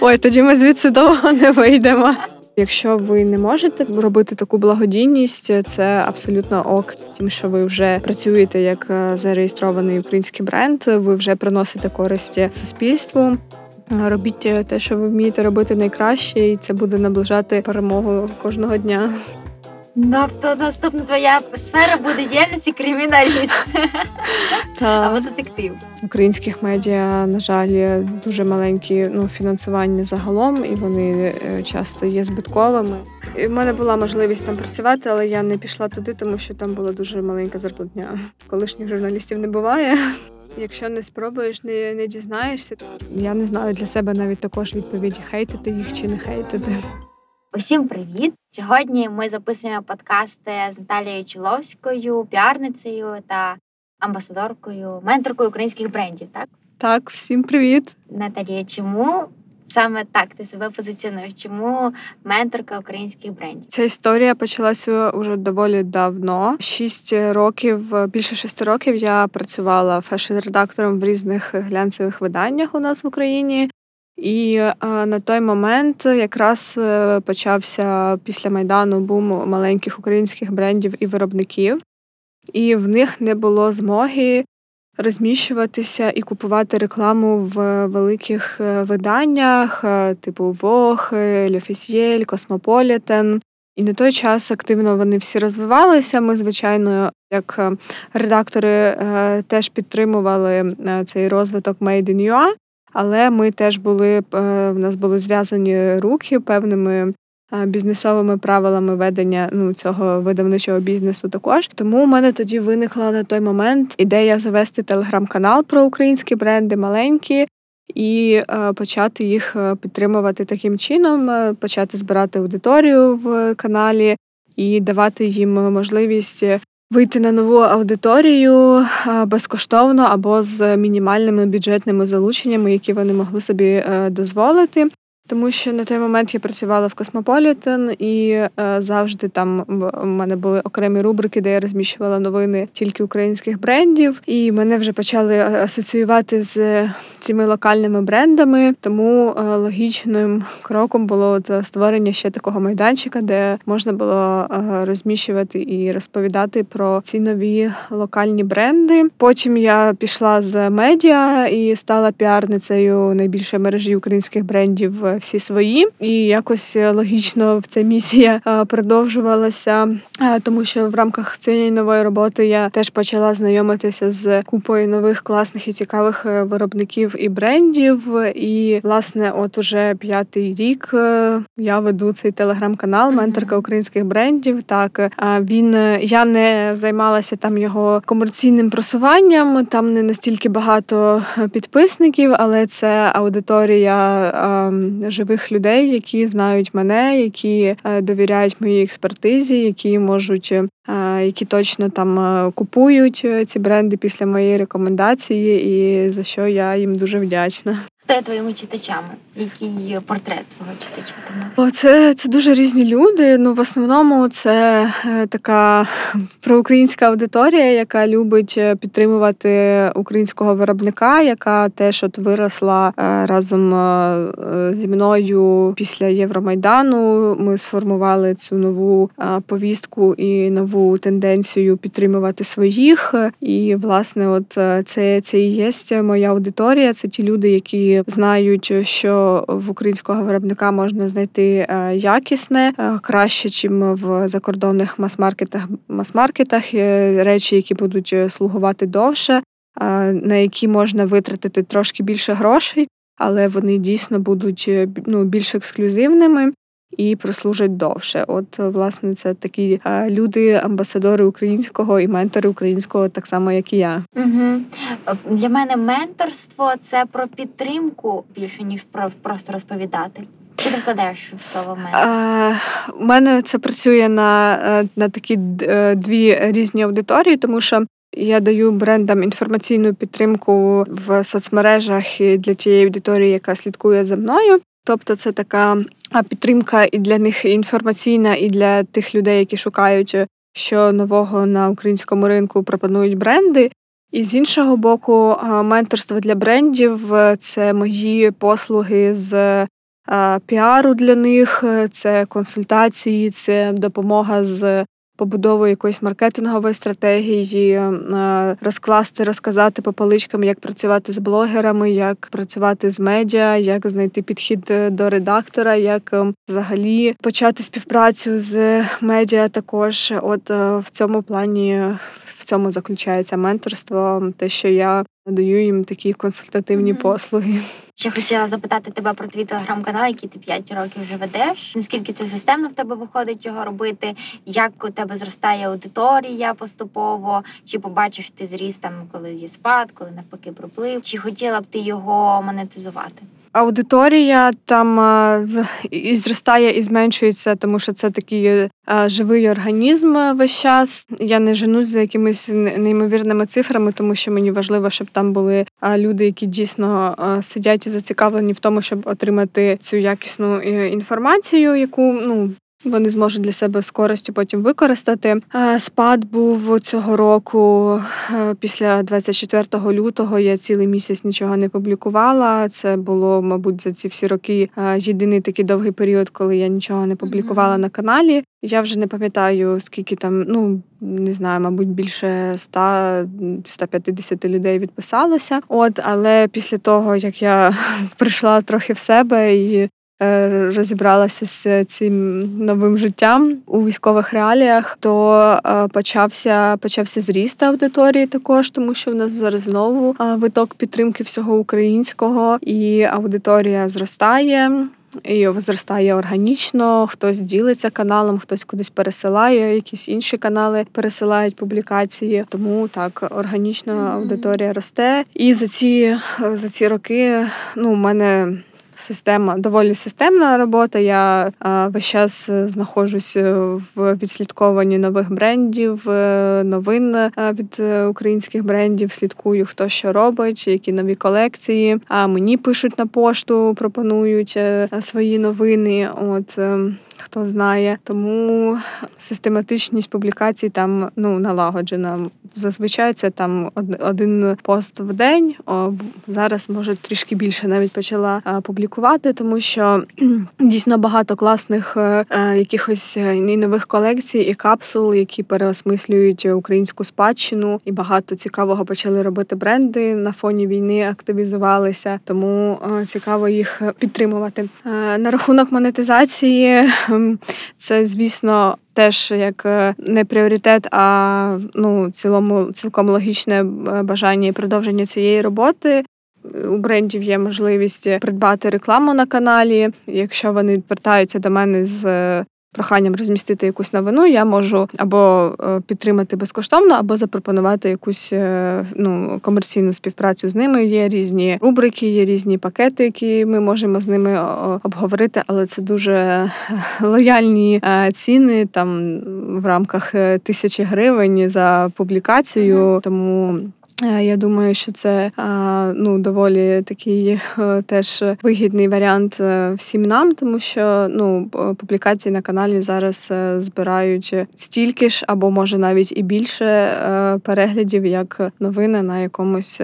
Ой, тоді ми звідси довго не вийдемо. Якщо ви не можете робити таку благодійність, це абсолютно ок, тим, що ви вже працюєте як е, зареєстрований український бренд, ви вже приносите користь суспільству. Робіть те, що ви вмієте робити найкраще, і це буде наближати перемогу кожного дня. Тобто наступна твоя сфера буде діяльності криміналіст або детектив. Українських медіа, на жаль, дуже маленькі ну, фінансування загалом, і вони е, часто є збитковими. І в мене була можливість там працювати, але я не пішла туди, тому що там була дуже маленька зарплатня. Колишніх журналістів не буває. Якщо не спробуєш, не не дізнаєшся. Я не знаю для себе навіть також відповіді хейтити їх чи не хейтити. Усім привіт! Сьогодні ми записуємо подкасти з Наталією Чоловською, піарницею та амбасадоркою, менторкою українських брендів. Так, Так, всім привіт, Наталія. Чому саме так ти себе позиціонуєш? Чому менторка українських брендів? Ця історія почалася уже доволі давно. Шість років, більше шести років я працювала фешн-редактором в різних глянцевих виданнях у нас в Україні. І е, на той момент якраз е, почався після майдану бум маленьких українських брендів і виробників, і в них не було змоги розміщуватися і купувати рекламу в великих е, виданнях, типу Vogue, L'Officiel, Cosmopolitan. І на той час активно вони всі розвивалися. Ми, звичайно, як редактори теж підтримували цей розвиток Made in UA. Але ми теж були е, в нас були зв'язані руки певними е, бізнесовими правилами ведення ну цього видавничого бізнесу. Також тому у мене тоді виникла на той момент ідея завести телеграм-канал про українські бренди маленькі. І е, почати їх підтримувати таким чином, почати збирати аудиторію в каналі і давати їм можливість вийти на нову аудиторію безкоштовно або з мінімальними бюджетними залученнями, які вони могли собі е, дозволити тому що на той момент я працювала в Космополітен, і е, завжди там в мене були окремі рубрики, де я розміщувала новини тільки українських брендів, і мене вже почали е, асоціювати з цими локальними брендами. Тому е, логічним кроком було створення ще такого майданчика, де можна було розміщувати і розповідати про ці нові локальні бренди. Потім я пішла з медіа і стала піарницею найбільшої мережі українських брендів всі свої, і якось е, логічно ця місія е, продовжувалася, е, тому що в рамках цієї нової роботи я теж почала знайомитися з купою нових класних і цікавих виробників і брендів. І власне, от уже п'ятий рік я веду цей телеграм-канал Менторка українських брендів. Так він я не займалася там його комерційним просуванням. Там не настільки багато підписників, але це аудиторія живих людей, які знають мене, які е, довіряють моїй експертизі, які можуть, е, які точно там е, купують ці бренди після моєї рекомендації, і за що я їм дуже вдячна. Хто твоїми читачами? Який портрет твого читача? О, це це дуже різні люди. Ну, в основному це е, така проукраїнська аудиторія, яка любить е, підтримувати українського виробника, яка теж от виросла е, разом зі мною після Євромайдану. Ми сформували цю нову повістку і нову тенденцію підтримувати своїх. І власне, от це це і є моя аудиторія. Це ті люди, які знають, що в українського виробника можна знайти е, якісне е, краще, чим в закордонних мас-маркетах мас-маркетах е, речі, які будуть слугувати довше, на які можна витратити трошки більше грошей, але вони дійсно будуть ну більш ексклюзивними і прослужать довше. От, власне, це такі люди, амбасадори українського і ментори українського, так само, як і я. Угу. Для мене менторство це про підтримку більше ніж про просто розповідати. Чи ти вкладаєш в слово менторство? У мене це працює на, е, на такі е, дві різні аудиторії, тому що. Я даю брендам інформаційну підтримку в соцмережах для тієї аудиторії, яка слідкує за мною. Тобто, це така підтримка і для них інформаційна, і для тих людей, які шукають, що нового на українському ринку пропонують бренди. І з іншого боку, менторство для брендів це мої послуги з піару для них, це консультації, це допомога з побудову якоїсь маркетингової стратегії, е, розкласти, розказати по поличкам, як працювати з блогерами, як працювати з медіа, як знайти підхід е, до редактора, як ем, взагалі почати співпрацю з медіа. Також, от е, в цьому плані в цьому заключається менторство, те, що я надаю їм такі консультативні mm-hmm. послуги. Ще хотіла запитати тебе про твій телеграм-канал, який ти 5 років вже ведеш. Наскільки це системно в тебе виходить його робити? Як у тебе зростає аудиторія поступово? Чи побачиш ти зріст там, коли є спад, коли навпаки проплив? Чи хотіла б ти його монетизувати? Аудиторія там е, і зростає і зменшується, тому що це такий е, живий організм весь час. Я не женусь за якимись неймовірними цифрами, тому що мені важливо, щоб там були люди, які дійсно сидять і зацікавлені в тому, щоб отримати цю якісну е, інформацію, яку ну вони зможуть для себе з користю потім використати. Е, спад був цього року е, після 24 лютого. Я цілий місяць нічого не публікувала. Це було, мабуть, за ці всі роки е, єдиний такий довгий період, коли я нічого не публікувала mm-hmm. на каналі. Я вже не пам'ятаю, скільки там, ну не знаю, мабуть, більше 100-150 людей відписалося. От, але після того, як я прийшла трохи в себе і розібралася з цим новим життям у військових реаліях, то е, почався почався зріст аудиторії також, тому що в нас зараз знову е, виток підтримки всього українського, і аудиторія зростає. І зростає органічно, хтось ділиться каналом, хтось кудись пересилає, якісь інші канали пересилають публікації. Тому так органічно аудиторія росте. І за ці за ці роки ну, у мене система доволі системна робота. Я весь час е, знаходжусь е, в відслідкованні нових брендів, е, новин від українських брендів. Слідкую, хто що робить, які нові колекції. А мені пишуть на пошту, пропонують свої новини. От хто знає, тому систематичність публікацій там ну налагоджена. Зазвичай це там один пост в день. О, зараз може трішки більше навіть почала публікувати, тому що дійсно багато класних е, е, якихось е, і нових колекцій і капсул, які переосмислюють українську спадщину, і багато цікавого почали робити бренди на фоні війни, активізувалися, тому цікаво їх підтримувати. На рахунок монетизації, це звісно теж як е, не пріоритет, а ну цілому цілком логічне е, бажання і продовження цієї роботи. У брендів є можливість придбати рекламу на каналі. Якщо вони звертаються до мене з проханням розмістити якусь новину, я можу або е, підтримати безкоштовно, або запропонувати якусь е, ну, комерційну співпрацю з ними. Є різні рубрики, є різні пакети, які ми можемо з ними обговорити, але це дуже лояльні е, ціни там в рамках тисячі гривень за публікацію. Тому я думаю, що це ну доволі такий е, теж вигідний варіант е, всім нам, тому що ну публікації на каналі зараз збирають стільки ж, або може навіть і більше переглядів, як новини на якомусь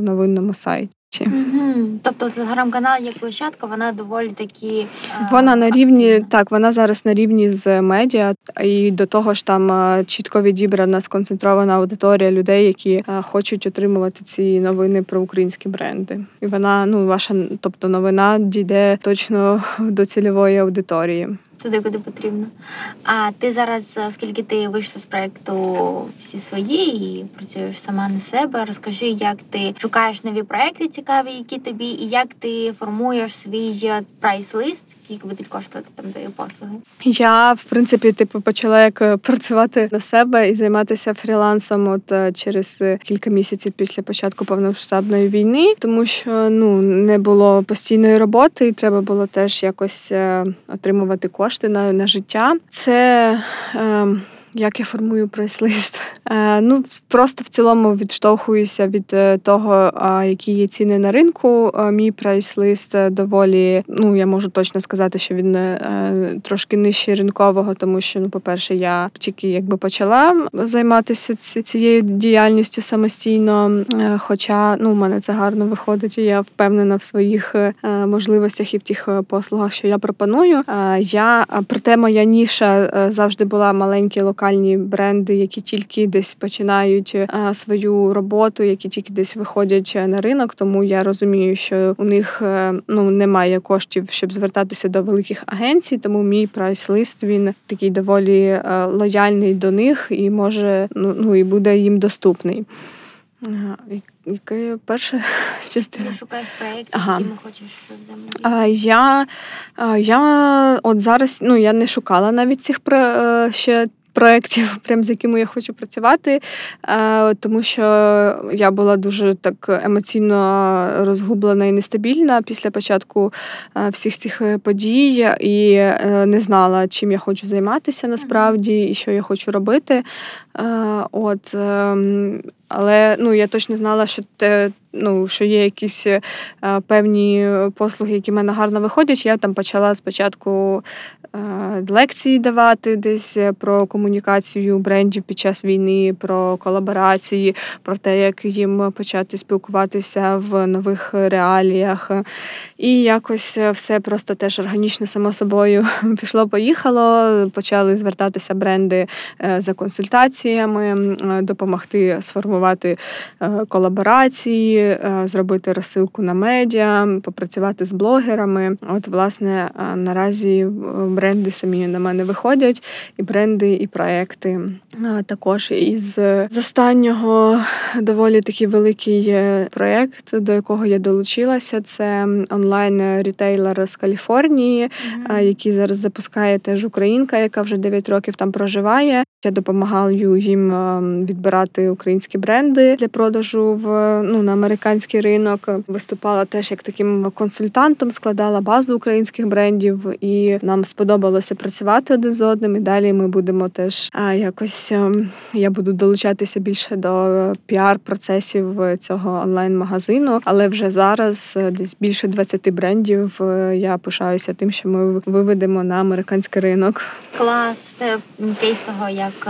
новинному сайті. Угу. Тобто телеграм-канал як площадка, вона доволі такі. Вона на рівні, так, вона зараз на рівні з медіа, і до того ж там чітко відібрана сконцентрована аудиторія людей, які хочуть отримувати ці новини про українські бренди. І вона, ну, ваша, тобто новина дійде точно до цільової аудиторії туди, куди потрібно. А ти зараз, оскільки ти вийшла з проекту всі свої і працюєш сама на себе, розкажи, як ти шукаєш нові проекти цікаві, які тобі, і як ти формуєш свій прайс-лист, скільки будуть коштувати там твої послуги? Я в принципі типу почала як е, працювати на себе і займатися фрілансом от е, через е, кілька місяців після початку повномасштабної війни, тому що ну не було постійної роботи, і треба було теж якось отримувати кошти кошти на, на життя. Це. Е, Як я формую прайс-лист? Е, ну, просто в цілому відштовхуюся від е, того, які є ціни на ринку. Мій прайс-лист доволі, ну я можу точно сказати, що він трошки нижчий ринкового, тому що, ну, по-перше, я тільки якби почала займатися цією діяльністю самостійно. Хоча ну, у мене це гарно виходить, і я впевнена в своїх можливостях і в тих послугах, що я пропоную. Я проте моя ніша завжди була маленькі локальні бренди, які тільки десь починають е, свою роботу, які тільки десь виходять на ринок. Тому я розумію, що у них е, ну немає коштів, щоб звертатися до великих агенцій. Тому мій прайс-лист він такий доволі е, лояльний до них і може ну ну і буде їм доступний. Яке перше частина? Ти шукаєш проєкт, ага. якими хочеш взаємодіяти? Я я от зараз ну я не шукала навіть цих ще проєктів, прям з якими я хочу працювати, е, тому що я була дуже так емоційно розгублена і нестабільна після початку е, всіх цих подій. І е, не знала, чим я хочу займатися насправді і що я хочу робити. От, ем, Але ну, я точно знала, що те. Ну, що є якісь певні послуги, які в мене гарно виходять. Я там почала спочатку Е, лекції давати десь е, про комунікацію брендів під час війни, про колаборації, про те, як їм почати спілкуватися в нових реаліях. І якось все просто теж органічно само собою пішло-поїхало. Почали звертатися бренди е, за консультаціями, допомогти сформувати колаборації, зробити розсилку на медіа, попрацювати з блогерами. От, власне, наразі бренди самі на мене виходять, і бренди, і проекти. Також із з останнього доволі такий великий проєкт, до якого я долучилася. Це онлайн-рітейлер з Каліфорнії, mm-hmm. який зараз запускає теж українка, яка вже 9 років там проживає. Я допомагаю їм відбирати українські бренди для продажу в ну на американський ринок. Виступала теж як таким консультантом, складала базу українських брендів, і нам сподобалося працювати один з одним. І далі ми будемо теж а, якось я буду долучатися більше до піар-процесів цього онлайн-магазину. Але вже зараз е, десь більше 20 брендів. Е, я пишаюся тим, що ми виведемо на американський ринок. Клас це кейс того, як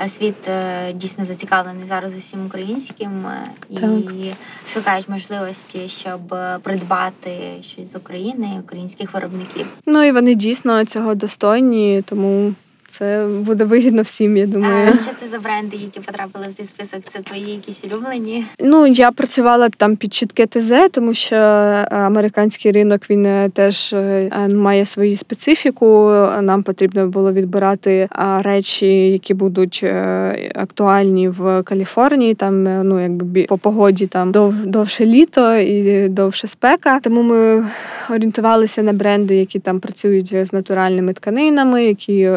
е, світ е, дійсно зацікавлений зараз усім українським е, так. і шукають можливості, щоб придбати щось з України, українських виробників. Ну і вони дійсно цього достойні, тому це буде вигідно всім, я думаю. А Що це за бренди, які потрапили в цей список? Це твої якісь улюблені? Ну я працювала там під чітке ТЗ, тому що е, американський ринок він е, теж е, має свою специфіку. Нам потрібно було відбирати речі, які будуть актуальні в Каліфорнії. Там ну якби по погоді там дов, довше літо і довше спека. Тому ми орієнтувалися на бренди, які там працюють з натуральними тканинами, які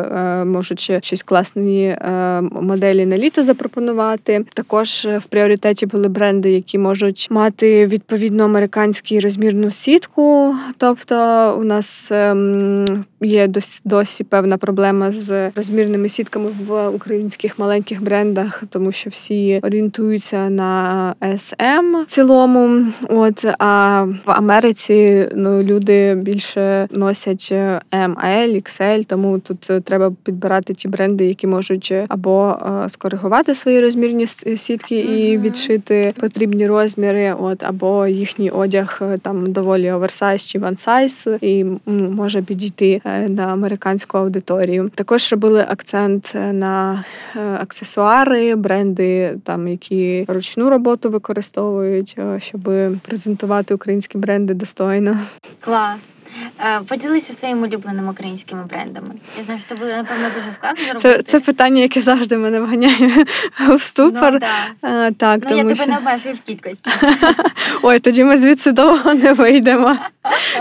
можуть щось класні е, моделі на літо запропонувати. Також в пріоритеті були бренди, які можуть мати відповідно американську розмірну сітку. Тобто у нас ем, є досі досі певна проблема з розмірними сітками в українських маленьких брендах, тому що всі орієнтуються на SM в цілому. От а в Америці ну люди більше носять ML, XL, тому тут треба підбирати ті бренди, які можуть або е, скоригувати свої розмірні сітки і відшити потрібні розміри, от або їхній одяг е, там доволі оверсайз чи вансайз, і може підійти е, на американську аудиторію. Також робили акцент на аксесуари, бренди, там які ручну роботу використовують, щоб презентувати українські бренди достойно. Клас. Е, поділися своїми улюбленими українськими брендами. Я знаю, що це буде напевно дуже складно зробити. Це це питання, яке завжди мене вганяє в ступор. Ну, да. Е, так, ну, тому я що... тебе не обмежую в кількості. Ой, тоді ми звідси довго не вийдемо.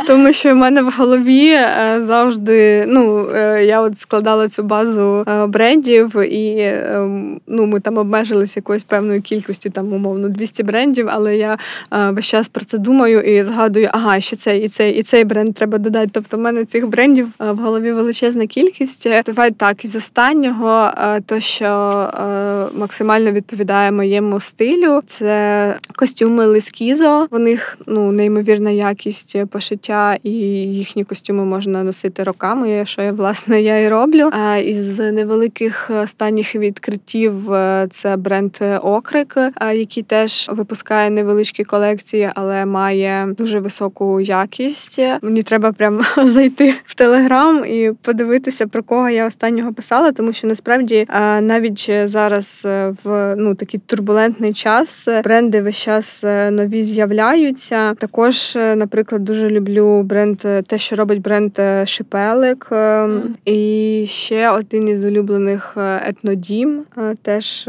Тому що в мене в голові е, завжди ну, я от складала цю базу брендів, і ем, ну, ми там обмежилися якоюсь певною кількістю, там, умовно, 200 брендів, але я весь час про це думаю і згадую, ага, ще цей, і цей, і цей бренд треба додати. Тобто, в мене цих брендів в голові величезна кількість. Давай давай так, із останнього, е, то що е, максимально відповідає моєму стилю, це костюми Лескізо. У них ну неймовірна якість пошиття, і їхні костюми можна носити роками. Що я власне я і роблю. Із невеликих останніх відкриттів е, це бренд Окрик, який теж випускає невеличкі колекції, але має дуже високу якість. Мені треба прям зайти в телеграм і подивитися про кого я останнього писала, тому що насправді навіть зараз е, в ну такий турбулентний час бренди весь час е, нові з'являються. Також, е, наприклад, дуже люблю бренд, те, що робить бренд Шипелик, mm. і ще один із улюблених етнодім. Теж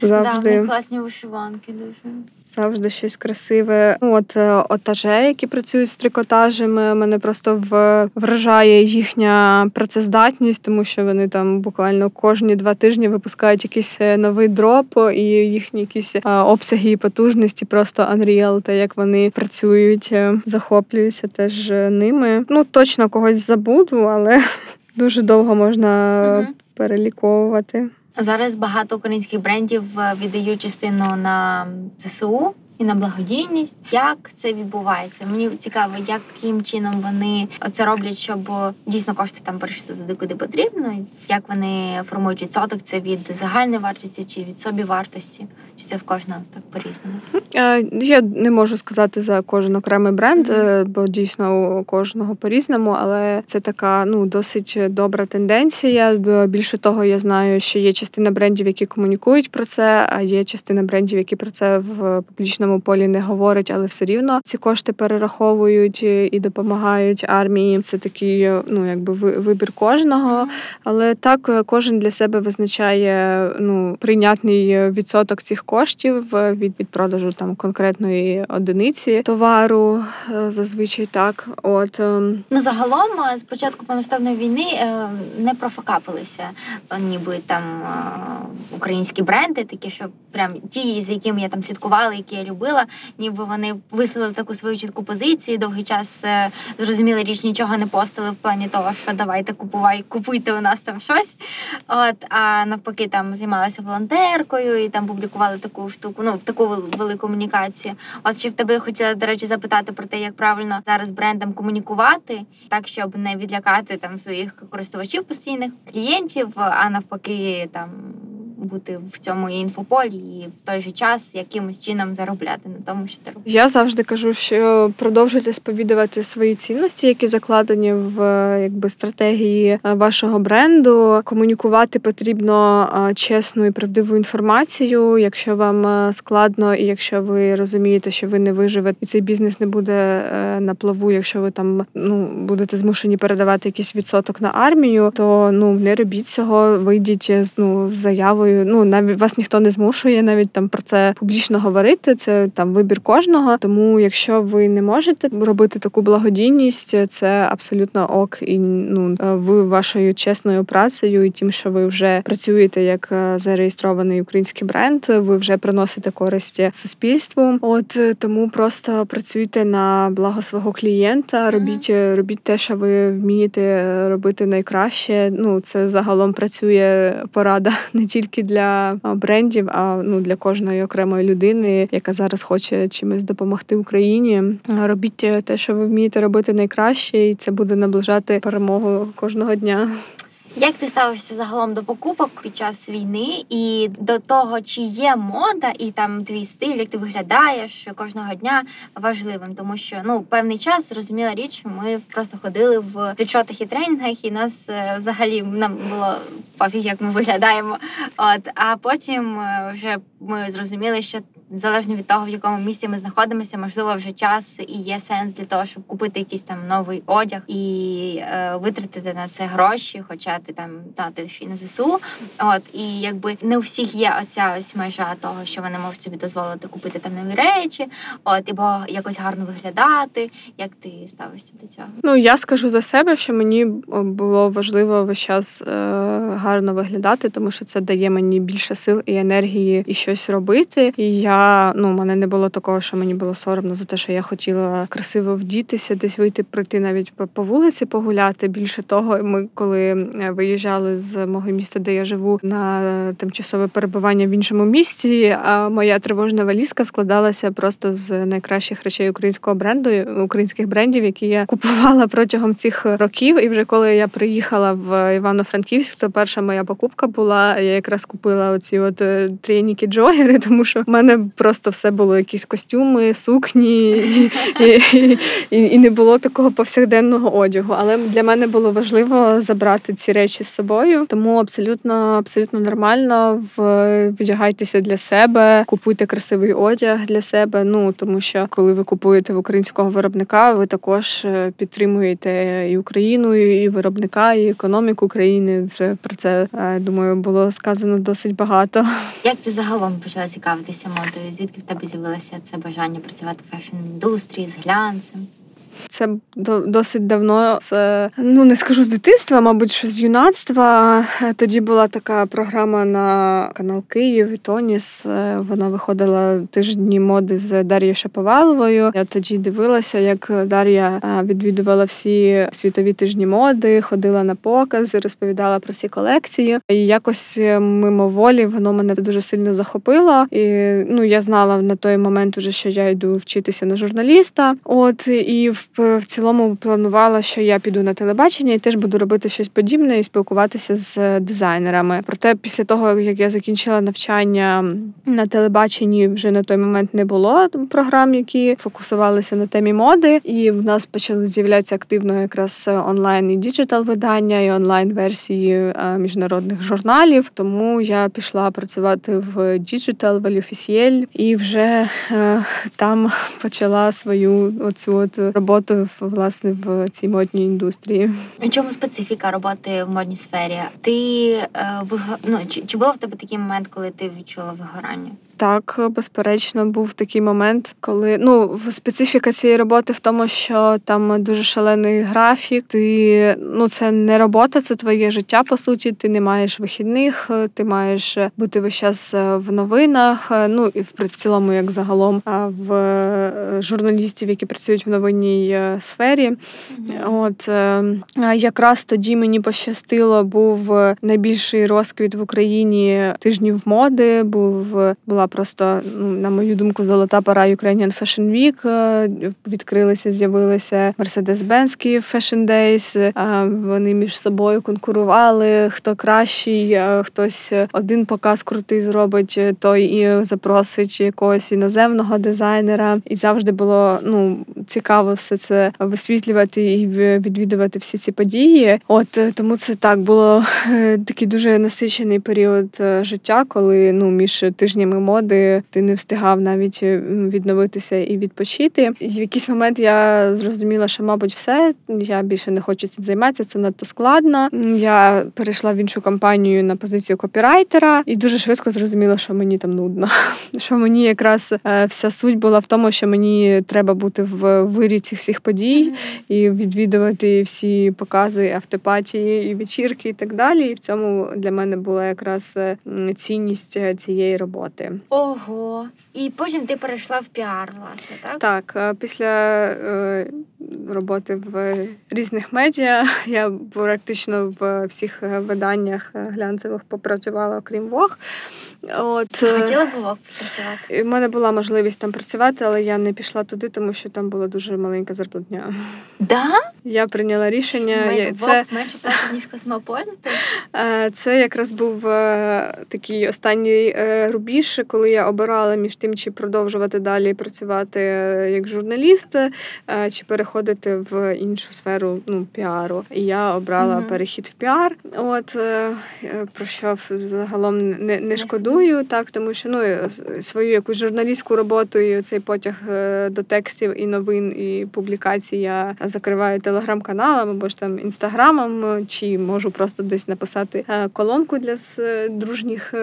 завжди Да, класні вишиванки дуже завжди щось красиве. Ну, От е, отаже, які працюють з трикотажами, мене просто вражає їхня працездатність, тому що вони там буквально кожні два тижні випускають якийсь е, новий дроп, і їхні якісь е, обсяги і потужності просто unreal, та як вони працюють, захоплююся теж ними. Ну точно когось забуду, але дуже довго можна переліковувати. Зараз багато українських брендів е, віддають частину на ЗСУ і на благодійність. Як це відбувається? Мені цікаво, яким чином вони це роблять, щоб дійсно кошти там перейшли туди, куди потрібно. Як вони формують відсоток? Це від загальної вартості чи від собі вартості? Чи це в кожного так по-різному? Е, я не можу сказати за кожен окремий бренд, mm-hmm. бо дійсно у кожного по-різному, але це така ну досить добра тенденція. Більше того, я знаю, що є частина брендів, які комунікують про це, а є частина брендів, які про це в публічному полі не говорять, але все рівно ці кошти перераховують і допомагають армії. Це такий ну якби вибір кожного. Але так кожен для себе визначає ну прийнятний відсоток цих коштів е, від від продажу там конкретної одиниці товару. Е, зазвичай так. От ем. ну загалом е, з початку повноштабної війни не профокапилися, ніби там українські бренди, такі що прям ті, з якими я там слідкувала, які я любила, ніби вони висловили таку свою чітку позицію. Довгий час зрозуміли річ, нічого не постили в плані того, що давайте купувай, купуйте у нас там щось. От а навпаки, там займалася волонтеркою і там публікували таку штуку, ну таку велику комунікацію. От ще в тебе хотіла, до речі, запитати про те, як правильно зараз брендам комунікувати, так щоб не відлякати там своїх користувачів постійних клієнтів, а навпаки, там бути в цьому інфополі і в той же час якимось чином заробляти на тому, що ти робиш. Я завжди кажу, що продовжуйте сповідувати свої цінності, які закладені в якби стратегії е, вашого бренду. Комунікувати потрібно е, чесну і правдиву інформацію. Якщо вам е, складно, і якщо ви розумієте, що ви не виживете, і цей бізнес не буде на плаву, якщо ви там ну будете змушені передавати якийсь відсоток на армію, то ну не робіть цього, вийдіть ну з заявою такою. Ну навіть вас ніхто не змушує навіть там про це публічно говорити. Це там вибір кожного. Тому, якщо ви не можете робити таку благодійність, це абсолютно ок і ну ви вашою чесною працею і тим, що ви вже працюєте як е, зареєстрований український бренд, ви вже приносите користь суспільству. От е, тому просто працюйте на благо свого клієнта, робіть робіть те, що ви вмієте робити найкраще. Ну це загалом працює порада не тільки тільки для брендів, а ну для кожної окремої людини, яка зараз хоче чимось допомогти Україні. Робіть те, що ви вмієте робити найкраще, і це буде наближати перемогу кожного дня. Як ти ставишся загалом до покупок під час війни і до того, чи є мода, і там твій стиль, як ти виглядаєш кожного дня важливим, тому що ну певний час зрозуміла річ, ми просто ходили в підшотах і тренінгах, і нас е, взагалі нам було пофіг, як ми виглядаємо. От а потім е, вже ми зрозуміли, що залежно від того, в якому місці ми знаходимося, можливо, вже час і є сенс для того, щоб купити якийсь там новий одяг і е, витратити на це гроші, хоча ти там дати ще й на зсу. От і якби не у всіх є оця ось межа того, що вони можуть собі дозволити купити там нові речі, от або якось гарно виглядати. Як ти ставишся до цього? Ну я скажу за себе, що мені було важливо весь час е, гарно виглядати, тому що це дає мені більше сил і енергії і щось робити. І я ну, мене не було такого, що мені було соромно за те, що я хотіла красиво вдітися, десь вийти, пройти навіть по вулиці погуляти. Більше того, ми коли виїжджали з мого міста, де я живу, на тимчасове перебування в іншому місті. А моя тривожна валізка складалася просто з найкращих речей українського бренду, українських брендів, які я купувала протягом цих років. І вже коли я приїхала в Івано-Франківськ, то перша моя покупка була. Я якраз купила оці от е, джогери, тому що в мене просто все було якісь костюми, сукні, і, і, і, і не було такого повсякденного одягу. Але для мене було важливо забрати ці речі з собою, тому абсолютно абсолютно нормально вдягайтеся для себе, купуйте красивий одяг для себе. Ну тому що коли ви купуєте в українського виробника, ви також е, підтримуєте і Україну, і виробника, і економіку України. Вже про це е, думаю було сказано досить багато. Як ти загалом почала цікавитися модою? Звідки в тебе з'явилося це бажання працювати в fashion індустрії з глянцем? Це досить давно. Це ну не скажу з дитинства, мабуть, що з юнацтва. Тоді була така програма на канал Київ і Тоніс. Вона виходила тижні моди з Дар'єю Шаповаловою. Я тоді дивилася, як Дар'я відвідувала всі світові тижні моди, ходила на покази, розповідала про ці колекції. І якось мимоволі воно мене дуже сильно захопило. І ну я знала на той момент, уже що я йду вчитися на журналіста. От і в цілому планувала, що я піду на телебачення і теж буду робити щось подібне і спілкуватися з дизайнерами. Проте, після того як я закінчила навчання на телебаченні, вже на той момент не було програм, які фокусувалися на темі моди, і в нас почали з'являтися активно якраз онлайн і digital видання, і онлайн версії е, міжнародних журналів. Тому я пішла працювати в digital, в L'Officiel, і вже е, там почала свою оцю от роботу роботу власне в цій модній індустрії. Чому специфіка роботи в модній сфері? Ти е, виг... ну, чи, чи було в тебе такий момент, коли ти відчула вигорання? Так, безперечно, був такий момент, коли ну специфіка цієї роботи в тому, що там дуже шалений графік. Ти ну це не робота, це твоє життя. По суті, ти не маєш вихідних, ти маєш бути весь час е, в новинах. Е, ну і в цілому, як загалом, в е, журналістів, які працюють в новинній сфері. Mm-hmm. От якраз тоді мені пощастило, був найбільший розквіт в Україні тижнів моди. Був була просто, ну, на мою думку, золота пора Ukrainian Fashion Week. Е, відкрилися, з'явилися Mercedes-Benz Fashion Days. Е, вони між собою конкурували. Хто кращий, е, хтось один показ крутий зробить, той і запросить якогось іноземного дизайнера. І завжди було ну цікаво все це висвітлювати і відвідувати всі ці події. От тому це так було такий дуже насичений період життя, коли ну між тижнями моди моди, ти не встигав навіть е, відновитися і відпочити. І в якийсь момент я зрозуміла, що, мабуть, все я більше не хочу цим займатися. Це надто складно. Я перейшла в іншу компанію на позицію копірайтера, і дуже швидко зрозуміла, що мені там нудно. Що мені якраз е, вся суть була в тому, що мені треба бути в вирі цих всіх подій і відвідувати всі покази afterparty і вечірки, і так далі. І в цьому для мене була якраз цінність цієї роботи. Ого. І потім ти перейшла в піар, власне, так? Так, е, після е, роботи в різних медіа я практично в всіх е, виданнях глянцевих попрацювала, окрім Vogue. От, Хотіла б Вог працювати? У мене була можливість там працювати, але я не пішла туди, тому що там була дуже маленька Да? Я прийняла рішення. Ми, це... менше платить, ніж Cosmopolitan? Це якраз був такий останній рубіж, коли я обирала між тим, чи продовжувати далі працювати е, як журналіст, е, чи переходити в іншу сферу ну, піару. І я обрала mm-hmm. перехід в піар. От е, про що загалом не не шкодую, так тому що ну свою якусь журналістську роботу і цей потяг до текстів і новин і публікацій я закриваю телеграм-каналом або ж там інстаграмом, чи можу просто десь написати колонку для дружніх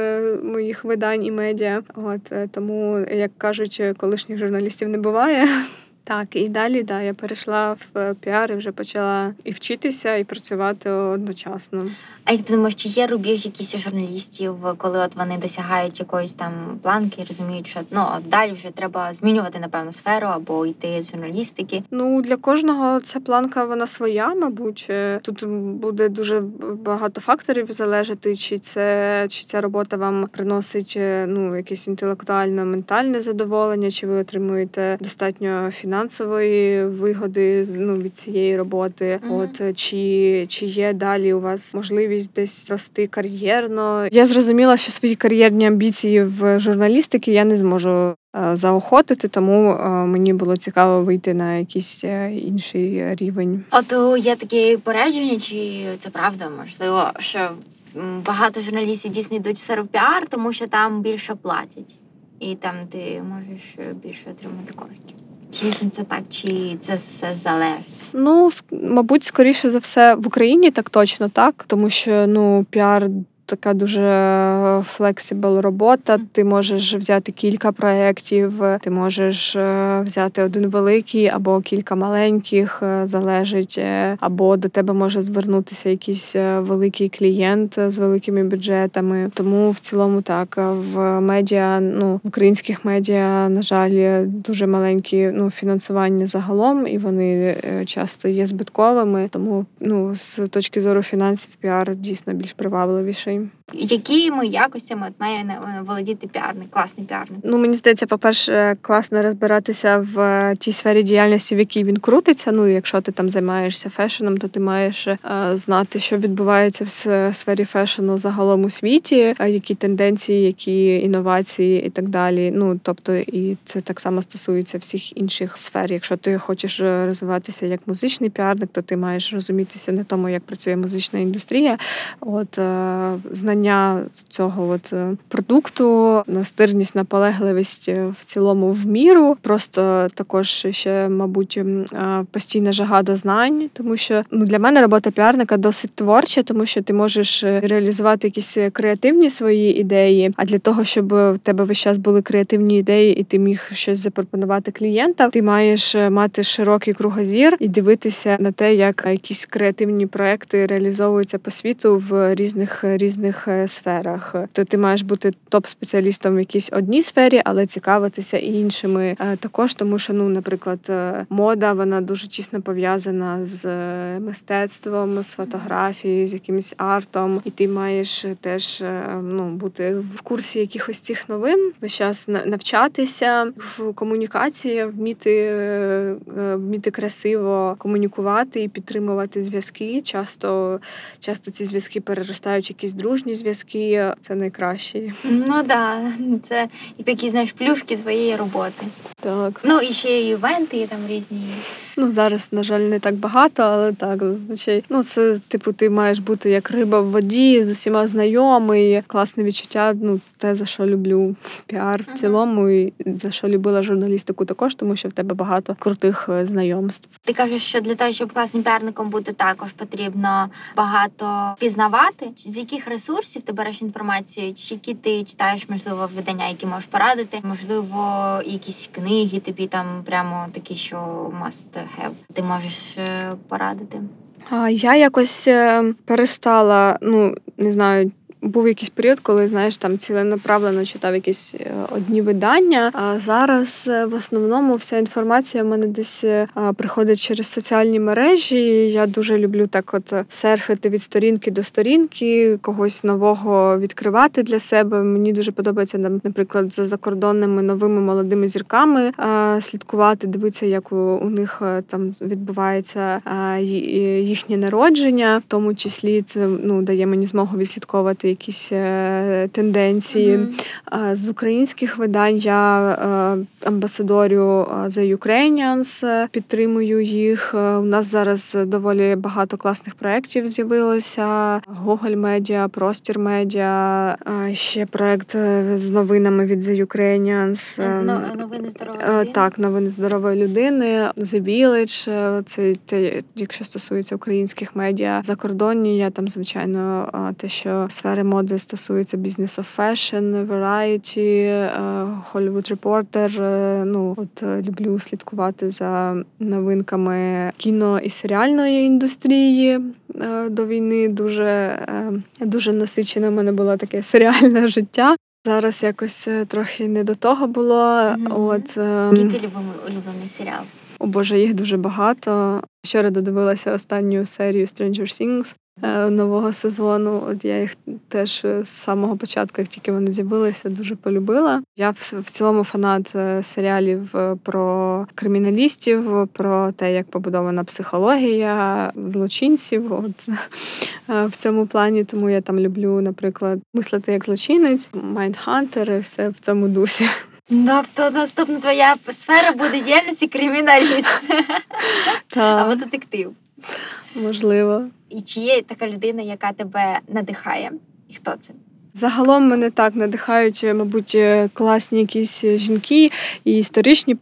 моїх видань і медіа. От тому, як кажуть, колишніх журналістів не буває. Так, і далі да, я перейшла в піар і вже почала і вчитися, і працювати одночасно. А як ти думаєш, чи є рубіж якісь журналістів, коли от вони досягають якоїсь там планки, розуміють, що ну от далі вже треба змінювати напевно сферу або йти з журналістики? Ну для кожного ця планка вона своя, мабуть. Тут буде дуже багато факторів залежати, чи це чи ця робота вам приносить ну якесь інтелектуальне ментальне задоволення, чи ви отримуєте достатньо фінансової вигоди ну від цієї роботи. Mm-hmm. От чи, чи є далі у вас можливість можливість десь рости кар'єрно. Я зрозуміла, що свої кар'єрні амбіції в журналістики я не зможу е, заохотити, тому е, мені було цікаво вийти на якийсь е, інший рівень. От є такі попередження, чи це правда можливо, що багато журналістів дійсно йдуть в сферу тому що там більше платять, і там ти можеш більше отримати коштів. Це так, чи це все залежить? Ну, мабуть, скоріше за все в Україні так точно так, тому що ну піар така дуже flexible робота. Ти можеш взяти кілька проєктів, ти можеш е, взяти один великий або кілька маленьких, е, залежить, е, або до тебе може звернутися якийсь великий клієнт з великими бюджетами. Тому в цілому так в медіа, ну в українських медіа, на жаль, дуже маленькі ну фінансування загалом, і вони часто є збитковими. Тому ну з точки зору фінансів піар дійсно більш привабливіший. time. Якими якостями має володіти піарник, класний піарник? Ну мені здається, по-перше, класно розбиратися в тій сфері діяльності, в якій він крутиться. Ну, якщо ти там займаєшся фешеном, то ти маєш е, знати, що відбувається в сфері фешену загалом у світі, які тенденції, які інновації і так далі. Ну тобто, і це так само стосується всіх інших сфер. Якщо ти хочеш розвиватися як музичний піарник, то ти маєш розумітися на тому, як працює музична індустрія. От е, знання цього от е, продукту, настирність, наполегливість е, в цілому в міру. Просто також ще, мабуть, постійна жага до знань, тому що ну для мене робота піарника досить творча, тому що ти можеш е, реалізувати якісь креативні свої ідеї. А для того, щоб в тебе весь час були креативні ідеї, і ти міг щось запропонувати клієнтам, ти маєш мати широкий кругозір і дивитися на те, як якісь креативні проекти реалізовуються по світу в різних різних е, сферах. То ти маєш бути топ-спеціалістом в якійсь одній сфері, але цікавитися і іншими е, також, тому що, ну, наприклад, е, мода вона дуже тісно пов'язана з мистецтвом, з фотографією, з якимось артом, і ти маєш теж ну, бути в курсі якихось цих новин, весь час навчатися в комунікації, вміти вміти красиво комунікувати і підтримувати зв'язки. Часто часто ці зв'язки переростають в якісь дружні зв'язки це найкращі. Ну да, це і такі знаєш плюшки твоєї роботи. Так. Ну і ще й івенти там різні. Ну зараз, на жаль, не так багато, але так зазвичай. Ну це типу, ти маєш бути як риба в воді з усіма знайомий, класне відчуття. Ну те за що люблю піар в цілому, і за що любила журналістику, також тому що в тебе багато крутих е, знайомств. Ти кажеш, що для того, щоб класним піарником бути, також потрібно багато пізнавати. З яких ресурсів ти береш інформацію, чи які ти читаєш, можливо, видання, які можеш порадити, можливо, якісь книги тобі там прямо такі, що must have, ти можеш е, порадити. Я якось е, перестала, ну не знаю, був якийсь період, коли знаєш там ціленаправлено читав якісь е, одні видання. А зараз е, в основному вся інформація в мене десь е, приходить через соціальні мережі. Я дуже люблю так, от серфити від сторінки до сторінки, когось нового відкривати для себе. Мені дуже подобається наприклад, за закордонними новими молодими зірками слідкувати, дивитися, як у них там відбувається їхнє народження, в тому числі це ну дає мені змогу відслідковувати якісь е, тенденції. Mm-hmm. З українських видань я е, амбасадорю The Ukrainians, підтримую їх. У нас зараз доволі багато класних проєктів з'явилося. Гоголь медіа, простір медіа, ще проєкт з новинами від The Ukrainians. Новини здорової людини? Так, новини здорової людини. The Village, це те, якщо стосується українських медіа закордонні, я там, звичайно, те, що сфера коментарі моди стосуються Business of Fashion, Variety, Hollywood Reporter. Ну от люблю слідкувати за новинками кіно і серіальної індустрії до війни. Дуже дуже насичене в мене було таке серіальне життя. Зараз якось трохи не до того було. Mm-hmm. От Який ти улюблений серіал? О Боже, їх дуже багато. Вчора додивилася останню серію Stranger Things. Е, нового сезону. От я їх теж з самого початку, як тільки вони з'явилися, дуже полюбила. Я в цілому фанат е, серіалів е, про криміналістів, про те, як побудована психологія злочинців. От в цьому плані, тому я там люблю, наприклад, мислити як злочинець, Майндхантер і все в цьому дусі. Тобто наступна твоя сфера буде діяльності криміналіст або детектив. Можливо. І чи є така людина, яка тебе надихає? І хто це? Загалом мене так надихають, мабуть, класні якісь жінки, і історичні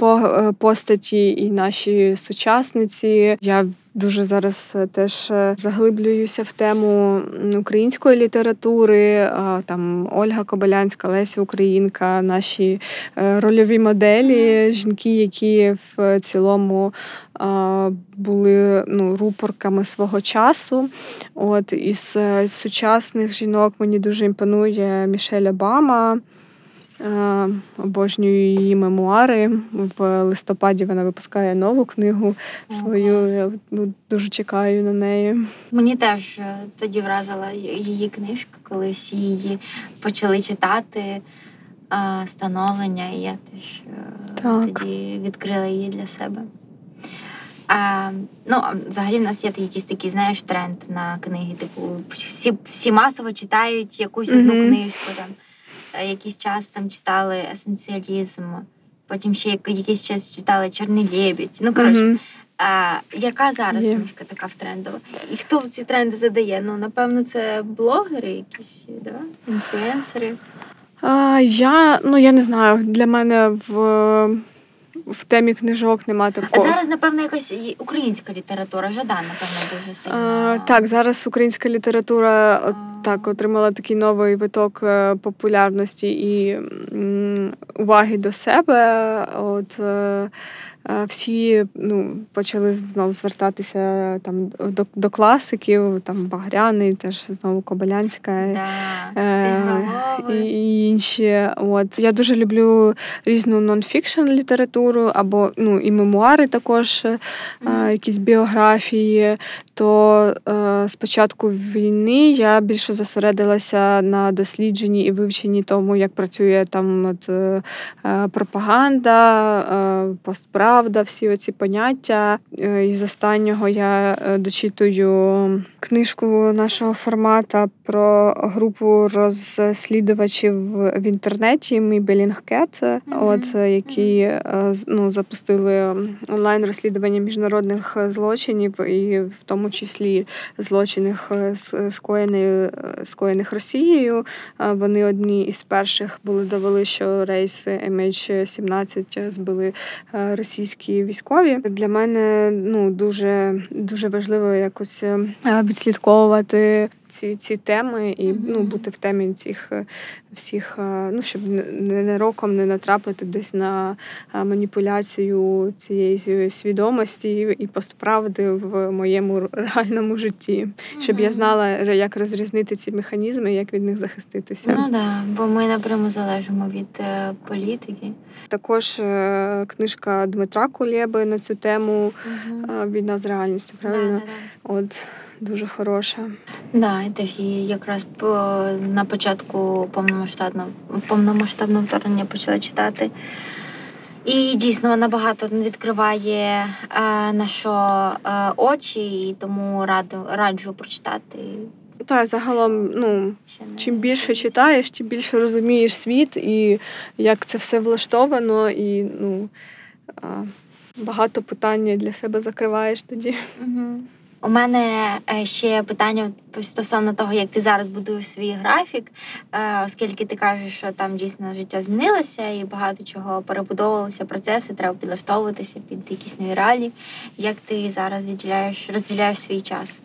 постаті, і наші сучасниці. Я Дуже зараз е, теж е, заглиблююся в тему української літератури. Там Ольга Кобилянська, Леся Українка, наші е, рольові моделі, жінки, які в цілому були ну, рупорками свого часу. От Із сучасних жінок мені дуже імпонує Мішель Обама. Е, обожнюю її мемуари. В листопаді вона випускає нову книгу свою. Я ну, дуже чекаю на неї. Мені теж е, тоді вразила її книжка, коли всі її почали читати е, становлення, і я теж так. тоді відкрила її для себе. А, Ну, взагалі в нас є якийсь такий, знаєш, тренд на книги. Типу, всі всі масово читають якусь одну mm-hmm. книжку. там. Е, якийсь час там читали есенціалізм, потім ще якийсь час читали Чорний лебідь. Ну, коротше, mm-hmm. а, яка зараз yeah. книжка така в трендова? І хто в ці тренди задає? Ну, напевно, це блогери якісь, да? інфлюенсери. А, Я ну я не знаю. Для мене в в темі книжок нема такого. А зараз, напевно, якась українська література. Жадан, напевно, дуже сильно. А, Так, зараз українська література так отримала такий новий виток е, популярності і уваги до себе. От е, всі ну, почали знову звертатися там до до класиків, там Багряний, теж знову Кобилянська да, е- і інші. От Я дуже люблю різну нонфікшн літературу, або ну, і мемуари також, mm-hmm. е- якісь біографії. То е- з початку війни я більше зосередилася на дослідженні і вивченні тому, як працює там от, е- пропаганда, е- постправ всі оці поняття. Е, і з останнього я е, дочитую книжку нашого формата про групу розслідувачів в інтернеті Мій Белінгкет, mm-hmm. от які е, ну, запустили онлайн розслідування міжнародних злочинів, і в тому числі злочинах скоєних, скоєних Росією. Вони одні із перших були довели, що рейс MH17 збили російські військові. Для мене ну дуже дуже важливо якось е, відслідковувати ці ці теми і ну бути в темі цих е, всіх, е, ну щоб не роком не натрапити десь на маніпуляцію цієї свідомості і постправди в моєму реальному житті, щоб я знала, як розрізнити ці механізми, як від них захиститися. Ну да, бо ми напряму залежимо від політики. Також е, книжка Дмитра Кулєби на цю тему. Війна з реальністю, правильно? Да, да, да. От дуже хороша. Да, і якраз по на початку повномасштабного повномасштабного вторгнення почала читати. І дійсно вона багато відкриває е, на що е, очі, і тому раду раджу прочитати. Так, загалом, ну чим більше читаєш, тим більше розумієш світ і як це все влаштовано, і ну багато питань для себе закриваєш тоді. Угу. У мене е, ще питання стосовно того, як ти зараз будуєш свій графік, е, оскільки ти кажеш, що там дійсно життя змінилося і багато чого перебудовувалося, процеси, треба підлаштовуватися під якісь нові реалії. Як ти зараз відділяєш, розділяєш свій час?